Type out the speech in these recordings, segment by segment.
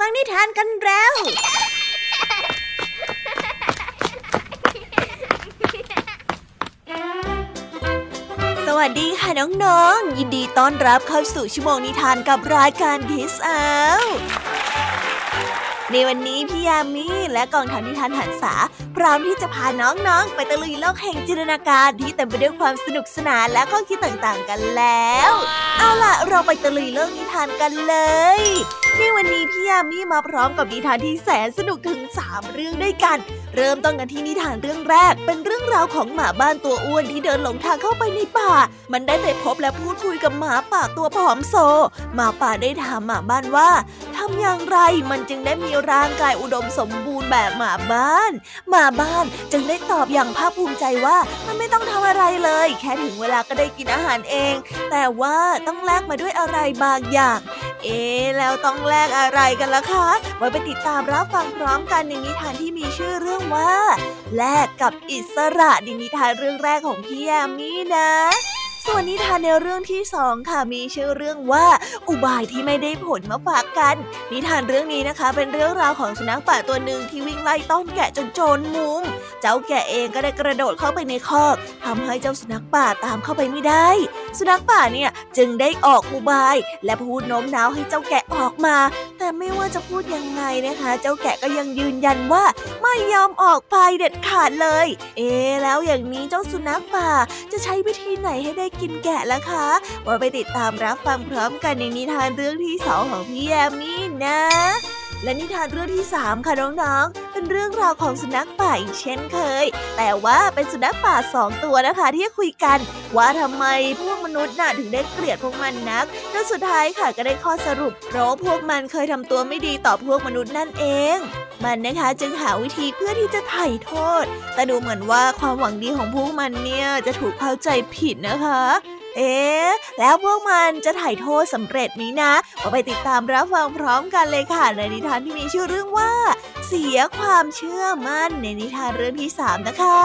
ฟังนิทานกันแล้ว สวัสดีค่ะน้องๆ ยินดีต้อนรับเข้าสู่ชั่วโมงนิทานกับรายการคิสอาในวันนี้พี่ยามีและกองทัพนิทานหันษา พร้อมที่จะพาน้องๆ ไปตะลุยโลกแห่งจินตนาการที่เต็มไปด้วยความสนุกสนานและข้อคิดต่างๆกันแล้ว เอาล่ะ เราไปตะลุยโลกนิทานกันเลย ในวันนี้พี่ยามีมาพร้อมกับนิทานที่แสนสนุกถึง 3 เรื่องด้วยกัน เริ่มต้นกันที่นิทานเรื่องแรก เป็นเรื่องราวของหมาบ้านตัวอ้วนที่เดินหลงทางเข้าไปในป่า มันได้ไปพบและพูดคุยกับหมาป่าตัวผอมโซ หมาป่าได้ถามหมาบ้านว่าทำอย่างไรมันจึงได้มีร่างกายอุดมสมบูรณ์แบบหมาบ้าน หมาบ้านจึงได้ตอบอย่างภาคภูมิใจว่ามันไม่ต้องทำอะไรเลย แค่ถึงเวลาก็ได้กินอาหารเอง แต่ว่าต้องแลกมาด้วยอะไรบางอย่างเอ๊แล้วต้องแลกอะไรกันล่ะคะ ไว้ไปติดตามรับฟังพร้อมกันในนิทานที่มีชื่อเรื่องว่าแลกกับอิสระในนิทานเรื่องแรกของพี่แอมมี่นะ ส่วนนิทานในเรื่องที่สองค่ะมีชื่อเรื่องว่า อุบายที่ไม่ได้ผลมาฝากกัน นิทานเรื่องนี้นะคะ เป็นเรื่องราวของสุนัขป่าตัวหนึ่งที่วิ่งไล่ต้อนแกะจนโจรมุมเจ้าแกะเองก็ได้กระโดดเข้าไปในคอกทำให้เจ้าสุนัขป่าตามเข้าไปไม่ได้ สุนัขป่าเนี่ยจึงได้ออกอุบาย และพูดโน้มน้าวให้เจ้าแกะออกมา แต่ไม่ว่าจะพูดยังไงนะคะ เจ้าแกะก็ยังยืนยันว่าไม่ยอมออกไปเด็ดขาดเลย เอ๊แล้วอย่างนี้เจ้าสุนัขป่าจะใช้วิธีไหนให้ได้กินแกะล่ะคะว่าไปติดตามรับฟังพร้อมกันในนิทานเรื่องที่สองของพี่แอมมี่นะ และนิทานเรื่องที่สามค่ะน้องๆ เป็นเรื่องราวของสุนัขป่าอีกเช่นเคย แต่ว่าเป็นสุนัขป่าสองตัวนะคะที่คุยกัน ว่าทำไมพวกมนุษย์น่ะถึงได้เกลียดพวกมันนักแล้วสุดท้ายค่ะก็ได้ข้อสรุปเพราะพวกมันเคยทำตัวไม่ดีต่อพวกมนุษย์นั่นเอง มันนะคะจึงหาวิธีเพื่อที่จะไถ่โทษ แต่ดูเหมือนว่าความหวังดีของพวกมันเนี่ยจะถูกเข้าใจผิดนะคะเอ๊ะ แล้วพวกมันจะถ่ายโทษสำเร็จไหมนะมาไปติดตามรับฟังพร้อมกันเลยค่ะ ในนิทานที่มีชื่อเรื่องว่า สียความเชื่อมั่นในนิทานเรื่องที่สามนะคะ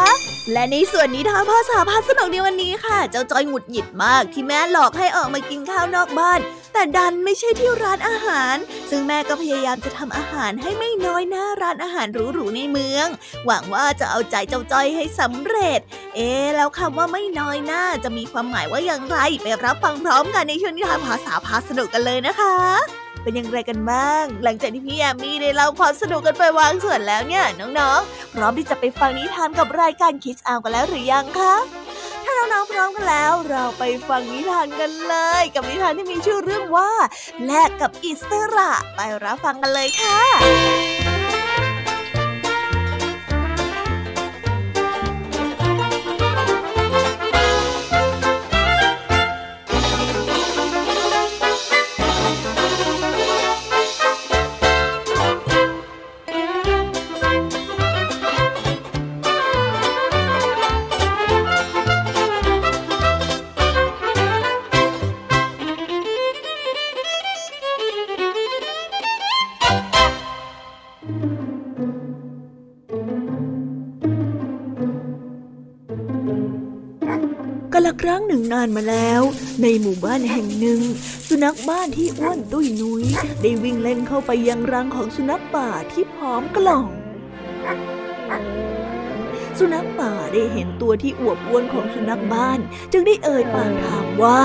และในส่วนนิทานภาษาพาสนุกในวันนี้ค่ะ เจ้าจอยหงุดหงิดมากที่แม่หลอกให้ออกมากินข้าวนอกบ้าน แต่ดันไม่ใช่ที่ร้านอาหาร ซึ่งแม่ก็พยายามจะทำอาหารให้ไม่น้อยหน้าร้านอาหารหรูๆในเมือง หวังว่าจะเอาใจเจ้าจอยให้สำเร็จ เอ๊แล้วคำว่าไม่น้อยหน้าจะมีความหมายว่าอย่างไร ไปรับฟังพร้อมกันในช่วงนิทานภาษาพาสนุกกันเลยนะคะ เป็นอย่างไรกันบ้าง หลังจากที่พี่แอมมี่ได้เล่าความสนุกกันไปวางส่วนแล้วเนี่ยน้องๆ พร้อมที่จะไปฟังนิทานกับรายการคิดอาวกันแล้วหรือยังคะ ถ้าน้องๆพร้อมกันแล้ว เราไปฟังนิทานกันเลย กับนิทานที่มีชื่อเรื่องว่า แลกกับอิสระ ไปรับฟังกันเลยค่ะาละครั้งหนึ่งนานมาแล้ว ในหมู่บ้านแห่งหนึ่ง สุนัขบ้านที่อ้วนตุ้ยนุย้ยได้วิ่งเล่นเข้าไปยังรังของสุนัขป่าที่พร้อมกล่อง สุนัขป่าได้เห็นตัวที่อวบอ้วนของสุนัขบ้าน จึงได้เอ่ยปากถามว่า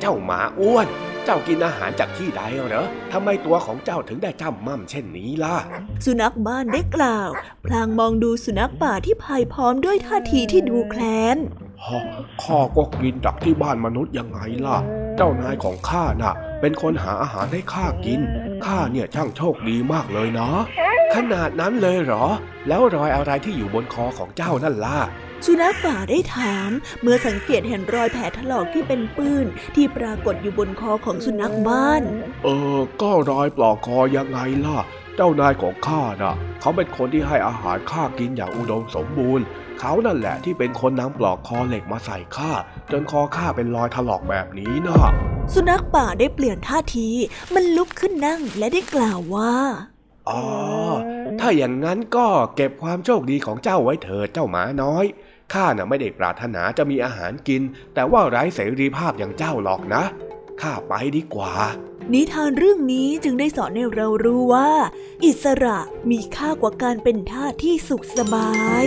เจ้าหมาอ้วน เจ้ากินอาหารจากที่ใดเหรอทำไมตัวของเจ้าถึงได้จ้ำม่ำเช่นนี้ล่ะ สุนัขบ้านได้กล่าว พลางมองดูสุนัขป่าที่พายพร้อมด้วยท่าทีที่ดูแคลนฮะข้าก็กินจากที่บ้านมนุษย์ยังไงล่ะ เจ้านายของข้าน่ะ เป็นคนหาอาหารให้ข้ากิน ข้าเนี่ยช่างโชคดีมากเลยนะ ขนาดนั้นเลยเหรอ แล้วรอยอะไรที่อยู่บนคอของเจ้านั่นล่ะ สุนัขป่าได้ถามเมื่อสังเกตเห็นรอยแผลถลอกที่เป็นปื้นที่ปรากฏอยู่บนคอของสุนัขบ้าน เออ ก็รอยปลอกคอยังไงล่ะ เจ้านายของข้าน่ะ เขาเป็นคนที่ให้อาหารข้ากินอย่างอุดมสมบูรณ์ เขานั่นแหละที่เป็นคนนำปลอกคอเหล็กมาใส่ข้าจนคอข้าเป็นรอยถลอกแบบนี้นะสุนัขป่าได้เปลี่ยนท่าที มันลุกขึ้นนั่งและได้กล่าวว่าอ๋อ ถ้าอย่างนั้นก็เก็บความโชคดีของเจ้าไว้เถิดเจ้าหมาน้อย ข้าน่ะไม่ได้ปรารถนาจะมีอาหารกิน แต่ว่าไร้เสรีภาพอย่างเจ้าหรอกนะ ข้าไปดีกว่า นิทานเรื่องนี้จึงได้สอนให้เรารู้ว่า อิสระมีค่ากว่าการเป็นทาสที่สุขสบาย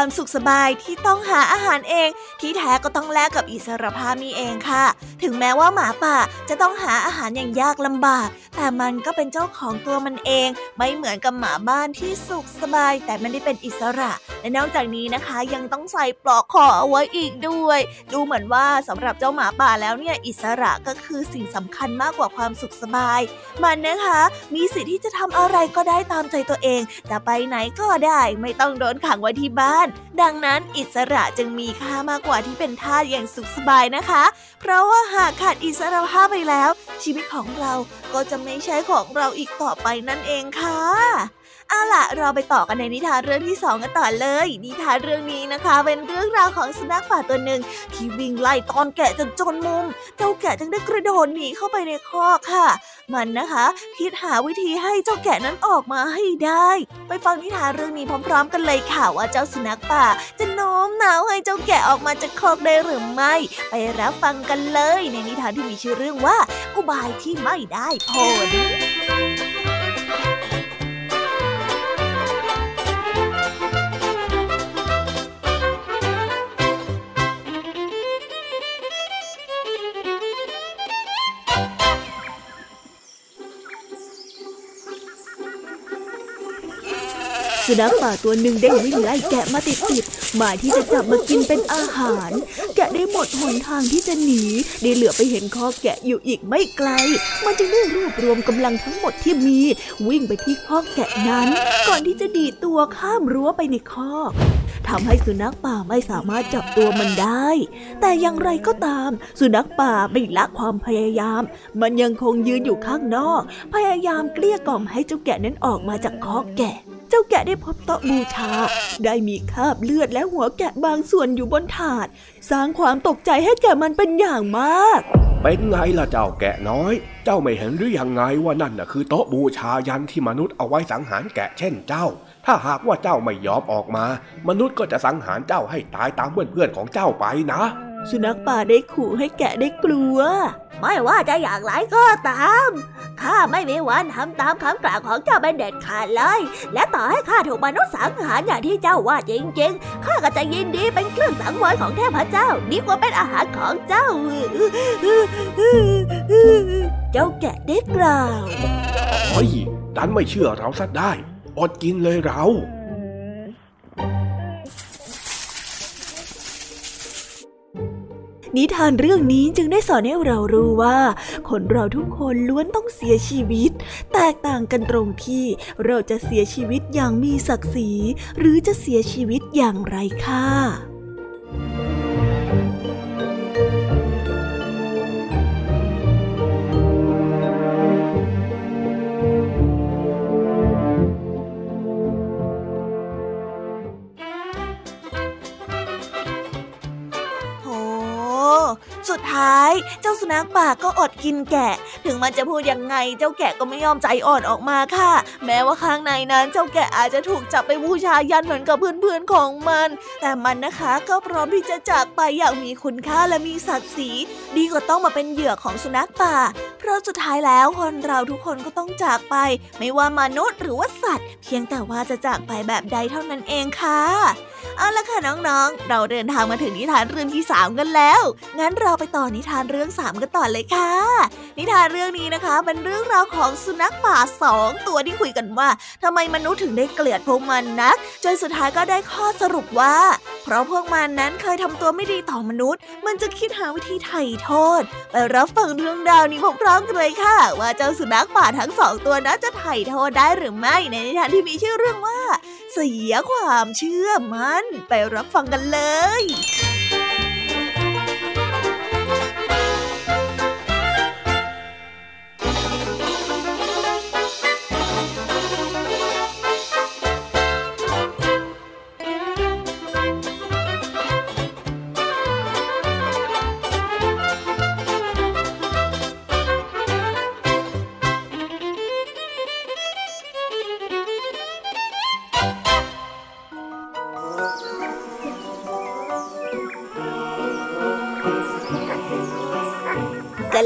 ความสุขสบายที่ต้องหาอาหารเอง ที่แท้ก็ต้องแลกกับอิสรภาพนี่เองค่ะ ถึงแม้ว่าหมาป่าจะต้องหาอาหารอย่างยากลำบาก แต่มันก็เป็นเจ้าของตัวมันเอง ไม่เหมือนกับหมาบ้านที่สุขสบาย แต่ไม่ได้เป็นอิสระ และนอกจากนี้นะคะ ยังต้องใส่ปลอกคอเอาไว้อีกด้วย ดูเหมือนว่าสำหรับเจ้าหมาป่าแล้วเนี่ยอิสระก็คือสิ่งสำคัญมากกว่าความสุขสบาย มันนะคะ มีสิทธิ์ที่จะทำอะไรก็ได้ตามใจตัวเอง จะไปไหนก็ได้ ไม่ต้องโดนขังไว้ที่บ้าน ดังนั้นอิสระจึงมีค่ามากกว่าที่เป็นทาสอย่างสุขสบายนะคะ เพราะว่าหากขาดอิสรภาพไปแล้ว ชีวิตของเราก็จะไม่ใช่ของเราอีกต่อไปนั่นเองค่ะ เอาล่ะเราไปต่อกันในนิทานเรื่องที่สองกันต่อเลย นิทานเรื่องนี้นะคะ เป็นเรื่องราวของสุนัขป่าตัวหนึ่งที่วิ่งไล่ตอนแกะจนจนมุม เจ้าแกะจึงได้กระโดดหนีเข้าไปในคอกค่ะ มันนะคะ คิดหาวิธีให้เจ้าแกะนั้นออกมาให้ได้ ไปฟังนิทานเรื่องนี้พร้อม ๆ กันเลยค่ะว่าเจ้าสุนัขป่า จะโน้มน้าวให้เจ้าแกะออกมาจากคอกได้หรือไม่ ไปรับฟังกันเลย ในนิทานที่มีชื่อเรื่องว่า อุบายที่ไม่ได้ผล สุนัขป่าตัวหนึ่งได้วิ่งไล่แกะมาติดติดมาที่จะจับมากินเป็นอาหาร แกะได้หมดหนทางที่จะหนี ได้เหลือไปเห็นคอแกะอยู่อีกไม่ไกล มันจึงได้รวบรวมกำลังทั้งหมดที่มี วิ่งไปที่คอกแกะนั้น ก่อนที่จะดีตัวข้ามรั้วไปในคอกทำให้สุนัขป่าไม่สามารถจับตัวมันได้ แต่อย่างไรก็ตาม สุนัขป่าไม่ละความพยายาม มันยังคงยืนอยู่ข้างนอก พยายามเกลี้ยกล่อมให้เจ้าแกะนั้นออกมาจากคอกแกะ เจ้าแกะได้พบโต๊ะบูชา ได้มีคราบเลือดและหัวแกะบางส่วนอยู่บนถาด สร้างความตกใจให้แกมันเป็นอย่างมาก เป็นไงล่ะเจ้าแกะน้อย เจ้าไม่เห็นหรือยังไงว่านั่นน่ะคือโต๊ะบูชายันที่มนุษย์เอาไว้สังหารแกะเช่นเจ้า ถ้าหากว่าเจ้าไม่ยอมออกมา มนุษย์ก็จะสังหารเจ้าให้ตายตามเพื่อนๆของเจ้าไปนะ สุนัขป่าได้ขู่ให้แกะได้กลัว ไม่ว่าจะอย่างไรก็ตามข้าไม่มีวันทำตามคำกล่าวของเจ้าเป็นเด็ดขาดเลย และต่อให้ข้าถูกมนุษย์สังหารอย่างที่เจ้าว่าจริงๆข้าก็จะยินดีเป็นเครื่องสังเวยของเทพเจ้าดีกว่าเป็นอาหารของเจ้า เจ้าแกะได้กล่าวเฮ้ยดันไม่เชื่อเราซะได้อดกินเลยเรา นิทานเรื่องนี้จึงได้สอนให้เรารู้ว่า คนเราทุกคนล้วนต้องเสียชีวิต แตกต่างกันตรงที่เราจะเสียชีวิตอย่างมีศักดิ์ศรี หรือจะเสียชีวิตอย่างไรค่ะ ท้าย เจ้าสุนัขป่าก็อดกินแกะ ถึงมันจะพูดยังไง เจ้าแกะก็ไม่ยอมใจอ่อนออกมาค่ะ แม้ว่าข้างในนั้นเจ้าแกะอาจจะถูกจับไปบูชายันเหมือนกับเพื่อนๆของมัน แต่มันนะคะก็พร้อมที่จะจากไปอย่างมีคุณค่าและมีศักดิ์ศรีดีกว่าต้องมาเป็นเหยื่อของสุนัขป่า เพราะสุดท้ายแล้วคนเราทุกคนก็ต้องจากไป ไม่ว่ามนุษย์หรือว่าสัตว์ เพียงแต่ว่าจะจากไปแบบใดเท่านั้นเองค่ะ เอาละค่ะน้องๆ เราเดินทางมาถึงนิทานเรื่องที่ 3 กันแล้ว งั้นเราไปต่อนิทานเรื่อง 3 กันต่อเลยค่ะ นิทานเรื่องนี้นะคะเป็นเรื่องราวของสุนัขป่าสองตัวที่คุยกันว่าทำไมมนุษย์ถึงได้เกลียดพวกมันนัก จนสุดท้ายก็ได้ข้อสรุปว่า เพราะพวกมันนั้นเคยทำตัวไม่ดีต่อมนุษย์ มันจะคิดหาวิธีไถ่โทษ ไปรับฟังเรื่องราวนี้พร้อมๆกันเลยค่ะ ว่าเจ้าสุนัขป่าทั้งสองตัวนั้นจะไถ่โทษได้หรือไม่ในนิทานที่มีชื่อเรื่องว่า เสียความเชื่อมันไปรับฟังกันเลย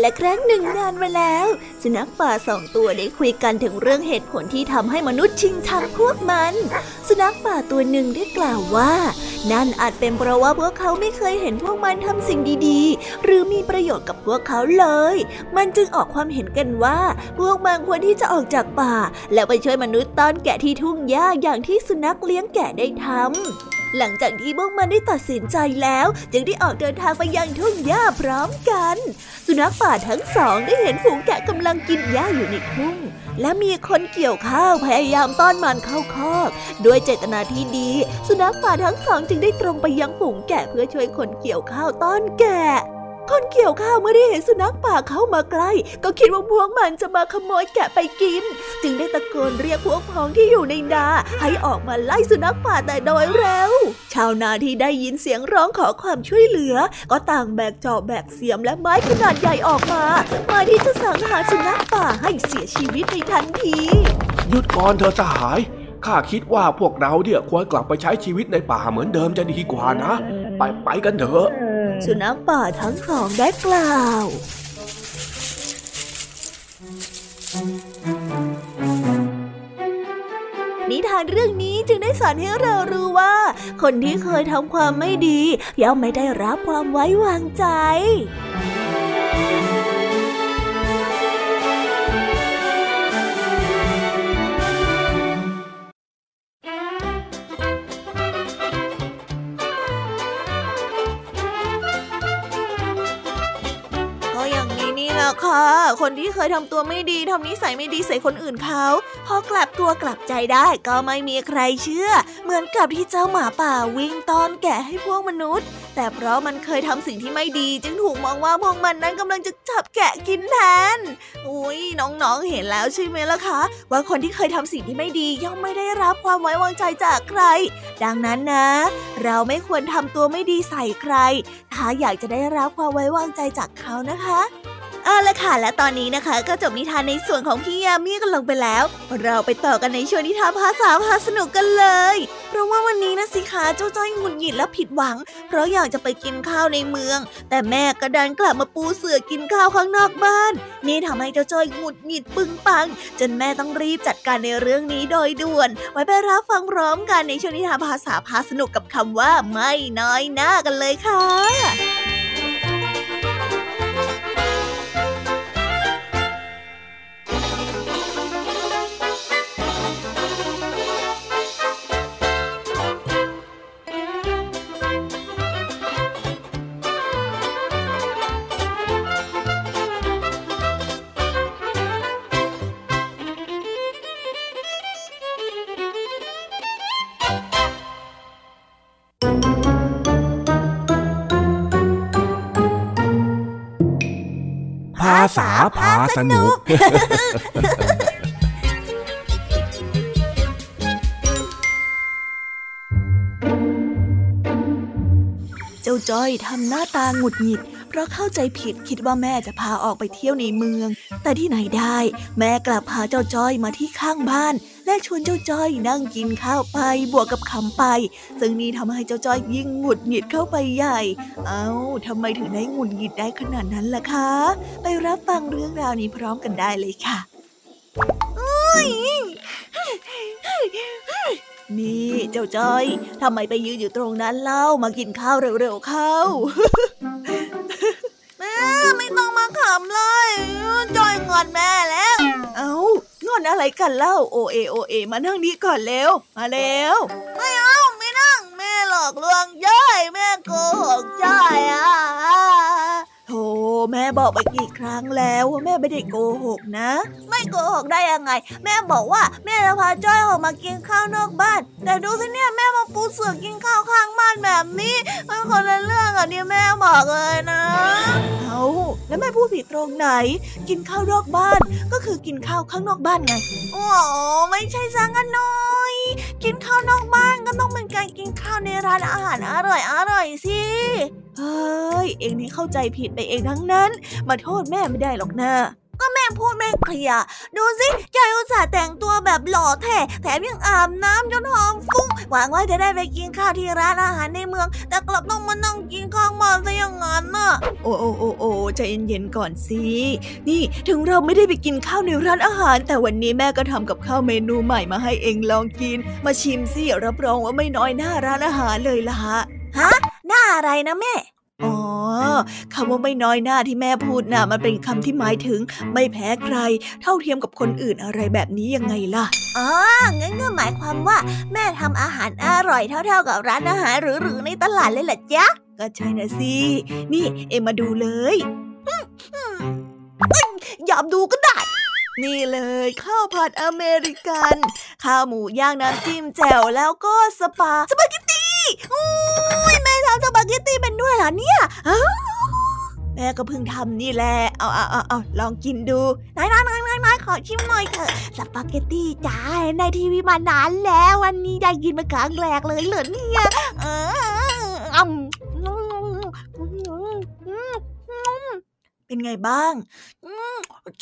และครั้งหนึ่งนานมาแล้ว สุนัขป่าสองตัวได้คุยกันถึงเรื่องเหตุผลที่ทำให้มนุษย์ชิงชังพวกมัน สุนัขป่าตัวหนึ่งได้กล่าวว่า นั่นอาจเป็นเพราะว่าพวกเขาไม่เคยเห็นพวกมันทำสิ่งดีๆ หรือมีประโยชน์กับพวกเขาเลย มันจึงออกความเห็นกันว่า พวกมันควรที่จะออกจากป่า แล้วไปช่วยมนุษย์ต้อนแกะที่ทุ่งหญ้าอย่างที่สุนัขเลี้ยงแกะได้ทำหลังจากที่พวกมันได้ตัดสินใจแล้ว จึงได้ออกเดินทางไปยังทุ่งหญ้าพร้อมกัน สุนัขป่าทั้งสองได้เห็นฝูงแกะกำลังกินหญ้าอยู่ในทุ่ง และมีคนเกี่ยวข้าวพยายามต้อนมันเข้าคอก ด้วยเจตนาที่ดี สุนัขป่าทั้งสองจึงได้ตรงไปยังฝูงแกะเพื่อช่วยคนเกี่ยวข้าวต้อนแกะ คนเกี่ยวข้าวเมื่อได้เห็นสุนัขป่าเข้ามาใกล้ ก็คิดว่าพวกมันจะมาขโมยแกะไปกิน จึงได้ตะโกนเรียกพวกพ้องที่อยู่ในนาให้ออกมาไล่สุนัขป่าแต่โดยเร็ว ชาวนาที่ได้ยินเสียงร้องขอความช่วยเหลือ ก็ต่างแบกจอบแบกเสียมและไม้ขนาดใหญ่ออกมามาที่จะสังหารสุนัขป่าให้เสียชีวิตในทันทีหยุดก่อนเธอสหาย ข้าคิดว่าพวกเราเนี่ยควรกลับไปใช้ชีวิตในป่าเหมือนเดิมจะดีกว่านะ ไปไปกันเถอะ สุนัขป่าทั้งสองได้กล่าว นิทานเรื่องนี้จึงได้สอนให้เรารู้ว่า คนที่เคยทำความไม่ดี ย่อมไม่ได้รับความไว้วางใจ คนที่เคยทำตัวไม่ดีทำนิสัยไม่ดีใส่คนอื่นเขาพอกลับตัวกลับใจได้ก็ไม่มีใครเชื่อ เหมือนกับที่เจ้าหมาป่าวิ่งตอนแกะให้พวกมนุษย์ แต่เพราะมันเคยทำสิ่งที่ไม่ดี จึงถูกมองว่าพวกมันนั้นกำลังจะจับแกะกินแทนอุ้ยน้องๆเห็นแล้วใช่ไหมล่ะคะว่าคนที่เคยทำสิ่งที่ไม่ดีย่อมไม่ได้รับความไว้วางใจจากใคร ดังนั้นนะ เราไม่ควรทำตัวไม่ดีใส่ใคร ถ้าอยากจะได้รับความไว้วางใจจากเขานะคะ เอาละค่ะ และตอนนี้นะคะ ก็จบนิทานในส่วนของพี่ยามีกันลงไปแล้ว เราไปต่อกันในช่วงนิทานภาษาพาสนุกกันเลย เพราะว่าวันนี้นะสิคะเจ้าจ้อยหงุดหงิดและผิดหวัง เพราะอยากจะไปกินข้าวในเมือง แต่แม่ก็ดันกลับมาปูเสือกินข้าวข้างนอกบ้าน นี่ทำให้เจ้าจ้อยหงุดหงิดปึงปัง จนแม่ต้องรีบจัดการในเรื่องนี้โดยด่วน ไว้ไปรับฟังพร้อมกันในช่วงนิทานภาษาพาสนุกกับคำว่าไม่น้อยหน้ากันเลยค่ะ ษาพาสนุกเจ้าจ้อยทำหน้าตาหงุดหงิด เพราะเข้าใจผิดคิดว่าแม่จะพาออกไปเที่ยวในเมือง แต่ที่ไหนได้ แม่กลับพาเจ้าจ้อยมาที่ข้างบ้าน และชวนเจ้าจ้อยนั่งกินข้าวไปบวกกับคำไป ซึ่งนี่ทำให้เจ้าจ้อยยิ่งหงุดหงิดเข้าไปใหญ่ เอา้าทำไมถึงได้หงุดหงิดได้ขนาดนั้นล่ะคะ ไปรับฟังเรื่องราวนี้พร้อมกันได้เลยค่ะนี่เจ้าจ้อยทำไมไปยืนอยู่ตรงนั้นเล่ามากินข้าวเร็วๆเข้า อะไรกันเล่าโอเอโอเอมานั่งนี้ก่อนเร็วมาเร็วไม่เอาไม่นั่งแม่หลอกลวงย่อยแม่โกหกจ้อยอะ แม่บอกไปกี่ครั้งแล้วว่าแม่ไม่ได้โกหกนะ ไม่โกหกได้ยังไง แม่บอกว่าแม่จะพาจ้อยออกมากินข้าวนอกบ้าน แต่ดูสิเนี่ยแม่มาปูเสือกินข้าวข้างบ้านแบบนี้มันคนละเรื่องกับที่แม่บอกเลยนะเอาแล้วแม่พูดผิดตรงไหน กินข้าวนอกบ้านก็คือกินข้าวข้างนอกบ้านไงโอ้ไม่ใช่สังกันน้อยกินข้าวนอกบ้านก็ต้องเป็นการกินข้าวในร้านอาหารอร่อยอร่อยสิเฮ้ยเองนี่เข้าใจผิดไปเองทั้งนั้น มาโทษแม่ไม่ได้หรอกนะก็แม่พูดแม่เคลียร์ดูสิยายอุตส่าห์แต่งตัวแบบหล่อแท้แถมยังอาบน้ำจนหอมฟุ้งหวังว่าจะได้ไปกินข้าวที่ร้านอาหารในเมือง แต่กลับต้องมานั่งกินข้างบ้านซะอย่างนั้นน่ะโอ้โอ้โอ้โอ้ใจเย็นๆก่อนสินี่ถึงเราไม่ได้ไปกินข้าวในร้านอาหาร แต่วันนี้แม่ก็ทำกับข้าวเมนูใหม่มาให้เองลองกิน มาชิมสิรับรองว่าไม่น้อยหน้าร้านอาหารเลยล่ะฮะหน้าอะไรนะแม่ อ๋อคำว่าไม่น้อยหน้าที่แม่พูดนะ่ะมันเป็นคำที่หมายถึงไม่แพ้ใคร เท่าเทียมกับคนอื่นอะไรแบบนี้ยังไงล่ะอ๋องั้นก็หมายความว่า แม่ทำอาหารอร่อยเท่า ๆกับร้านอาหารหรือๆในตลาดเลยแหละจ๊ะก็ใช่นะสินี่เอ็มมาดูเลยยอมดูก็ได้นี่เลยข้าวผัดอเมริกัน ข้าวหมูย่างน้ำจิ้มแจ่วแล้วก็สปาสปาเกตตี้ อุ้ยแม่ทำสปาเกตตี้เป็นด้วยเหรอเนี่ยแม่ก็เพิ่งทำนี่แหละ เอาเอาเอาเอาลองกินดูนายนายนายนายขอชิมหน่อยเถอะ สปาเกตตี้จ้าในทีวีมานานแล้ววันนี้ได้กินมาครั้งแรกเลยเหรอเนี่ย เออเป็นไงบ้าง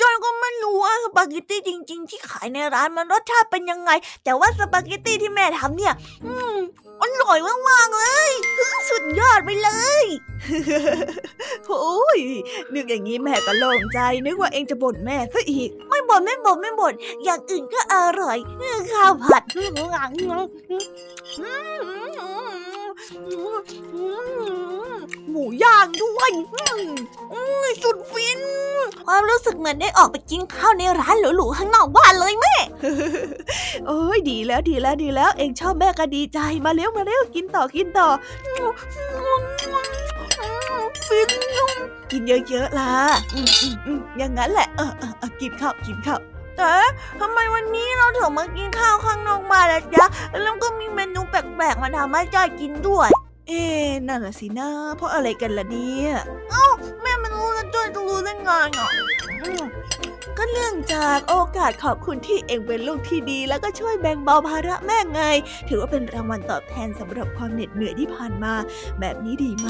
จอยก็ไม่รู้ว่าสปาเกตตี้จริง ๆ ที่ขายในร้านมันรสชาติเป็นยังไง แต่ว่าสปาเกตตี้ที่แม่ทำเนี่ย อืมอร่อยมากๆเลยสุดยอดไปเลยโอ้ยนึกอย่างนี้แม่ก็โล่งใจนึกว่าเองจะบ่นแม่ซะอีก ไม่บ่นไม่บ่นไม่บ่นอย่างอื่นก็อร่อยข้าวผัด หมูย่างด้วยสุดฟิน ความรู้สึกเหมือนได้ออกไปกินข้าวในร้านหรูๆข้างนอกบ้านเลยแม่ โอ้ยดีแล้วดีแล้วดีแล้ว เองชอบแม่ก็ดีใจมาเร็วมาเร็วกินต่อกินต่อฟินกินเยอะๆล่ะอย่างนั้นแหละ เออกินข้าวกินข้าว แต่ทำไมวันนี้เราถึงมากินข้าวข้างนอกมาล่ะจ๊ะ แล้วก็มีเมนูแปลกๆมาทำให้จ้อยกินด้วย เอ๊นั่นละสินะ เพราะอะไรกันล่ะเนี่ยเอ้าแม่มันรู้แล้วจ้อยจะรู้ได้ไงอะก็เนื่องจากโอกาสขอบคุณที่เองเป็นลูกที่ดี แล้วก็ช่วยแบ่งเบาภาระแม่ไง ถือว่าเป็นรางวัลตอบแทนสำหรับความเหน็ดเหนื่อยที่ผ่านมา แบบนี้ดีไหม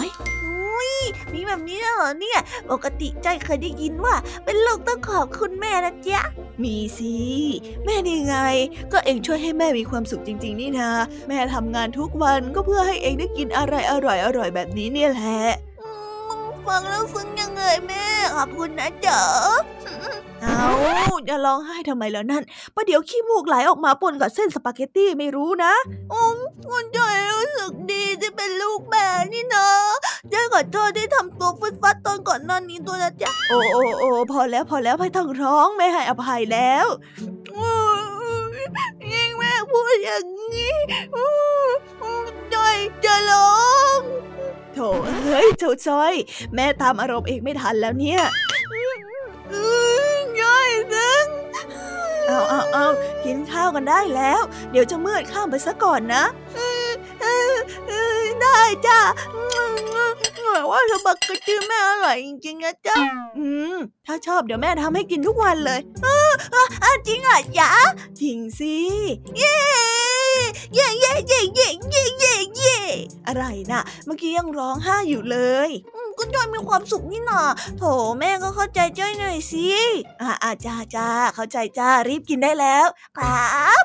มีแบบนี้เหรอเนี่ย ปกติใจเคยได้ยินว่า เป็นลูกต้องขอบคุณแม่นะจ๊ะ มีสิ แม่นี่ไง ก็เองช่วยให้แม่มีความสุขจริง ๆ นี่นาแม่ทำงานทุกวันก็เพื่อให้เองได้กินอะไรอร่อยๆแบบนี้เนี่ยแหละฟังแล้วซึ้งยังไงแม่ ขอบคุณนะเจ๋อ เอาจะร้องไห้ทำไมแล้วนั่นประเดี๋ยวขี้มูกไหลออกมาปนกับเส้นสปาเกตตี้ไม่รู้นะอืมคุณจอยรู้สึกดีที่เป็นลูกแม่นี่นะจอยขอโทษที่ทำตัวฟุดฟัดตอนก่อนนอนนี้ตัวนะจ๊ะโอ้โอ้โอ้พอแล้วพอแล้วไม่ต้องร้องไม่ให้อภัยแล้วยิ่งแม่พูดอย่างนี้จอยจะร้องโถเฮ้ยเจ้าจอย แม่ตามอารมณ์เองไม่ทันแล้วเนี่ย ย่อยซึงเอาเอาเอากินข้าวกันได้แล้ว เดี๋ยวจะมืดข้ามไปซะก่อนนะ ได้จ้าหมายว่าสปักกระจือแม่อร่อยจริงๆนะจ๊ะ อืม ถ้าชอบเดี๋ยวแม่ทำให้กินทุกวันเลยเออจริงอะจ๊ะจริงสิ เย้เย่เย่เย่เย่เย่เย่เย่อะไรน่ะ เมื่อกี้ยังร้องไห้อยู่เลยก็จ้อยมีความสุขนี่นาโถแม่ก็เข้าใจจ้อยหน่อยสิ อ่าอาจ้าจ้าเข้าใจจ้ารีบกินได้แล้ว ครับ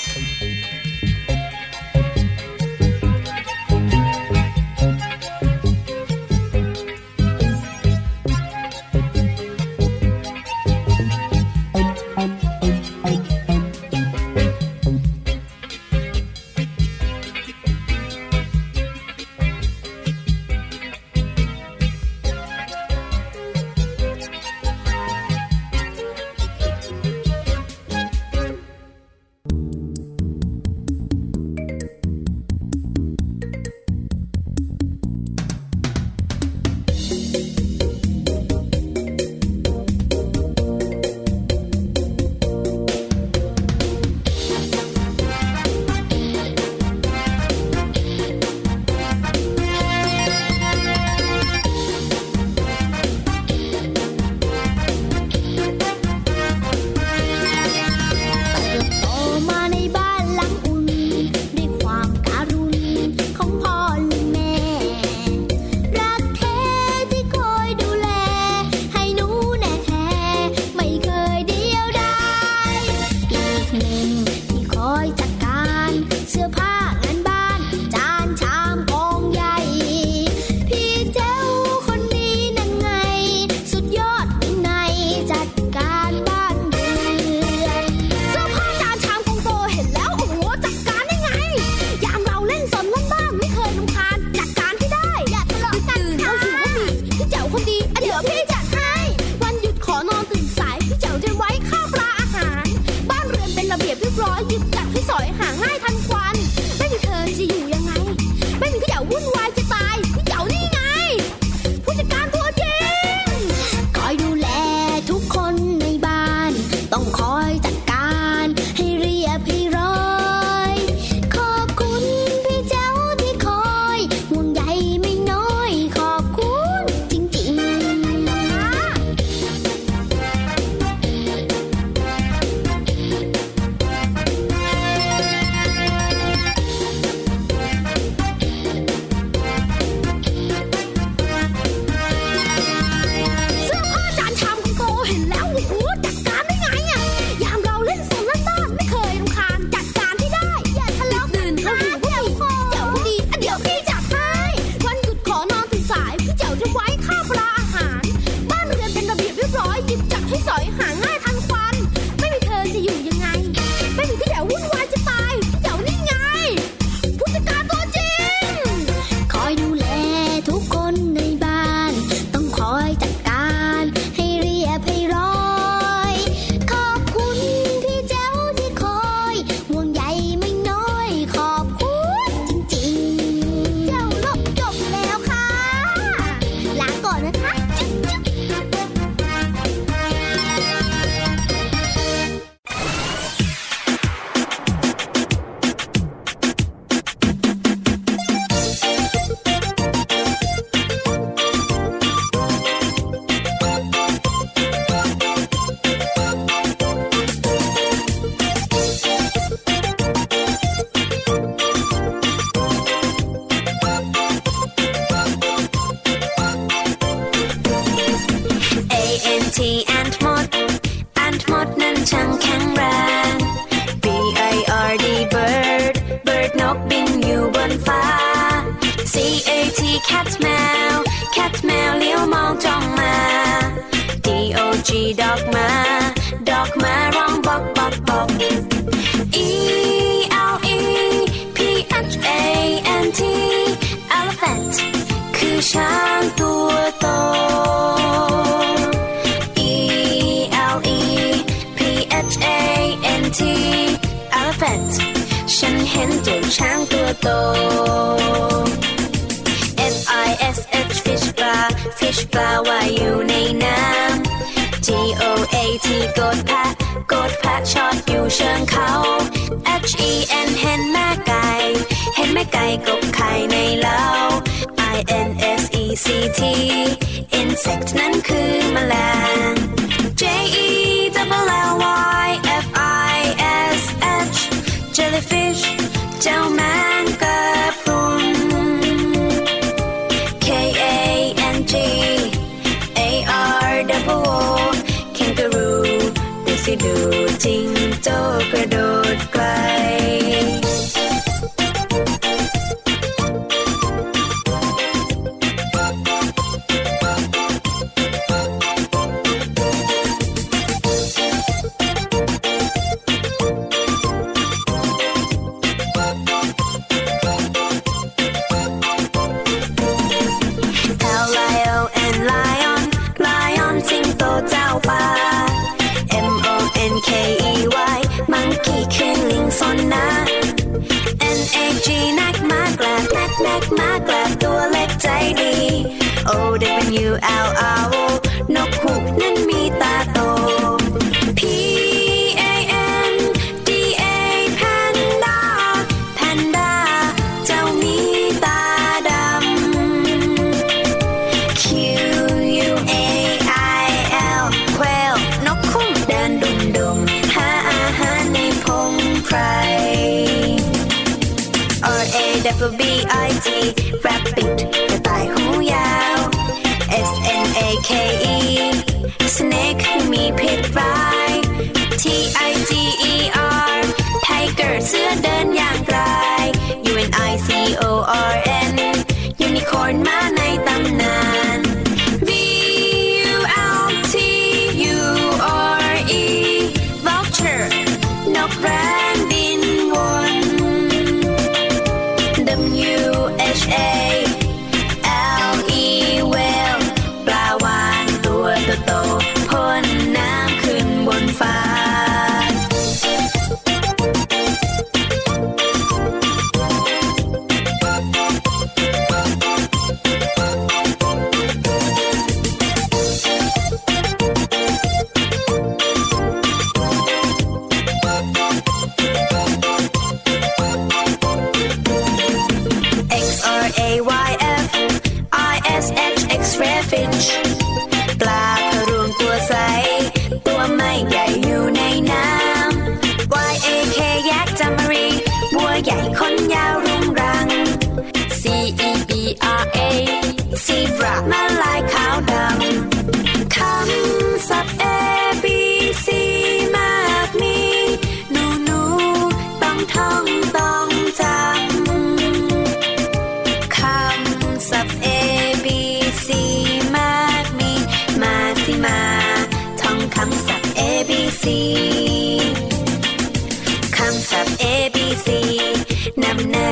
แคทแมว แคทแมวเลี้ยวมองจ้องมา dog dog มา dog มาร้องบอกบอกบอก e l e p h a n t elephant คือช้างตัวโต e l e p h a n t elephant ฉันเห็นตัวช้างตัวโต ISH fish bar fish bar ว่ายอยู่ในน้ำ GOAT กดแพะกดแพะชอดอยู่เชิงเขา HEN เห็นแม่ไก่ เห็นแม่ไก่กบไข่ในเล้า INSECT insect นั้นคือแมลง JE gedoo. Oh, older than you, ow, ow.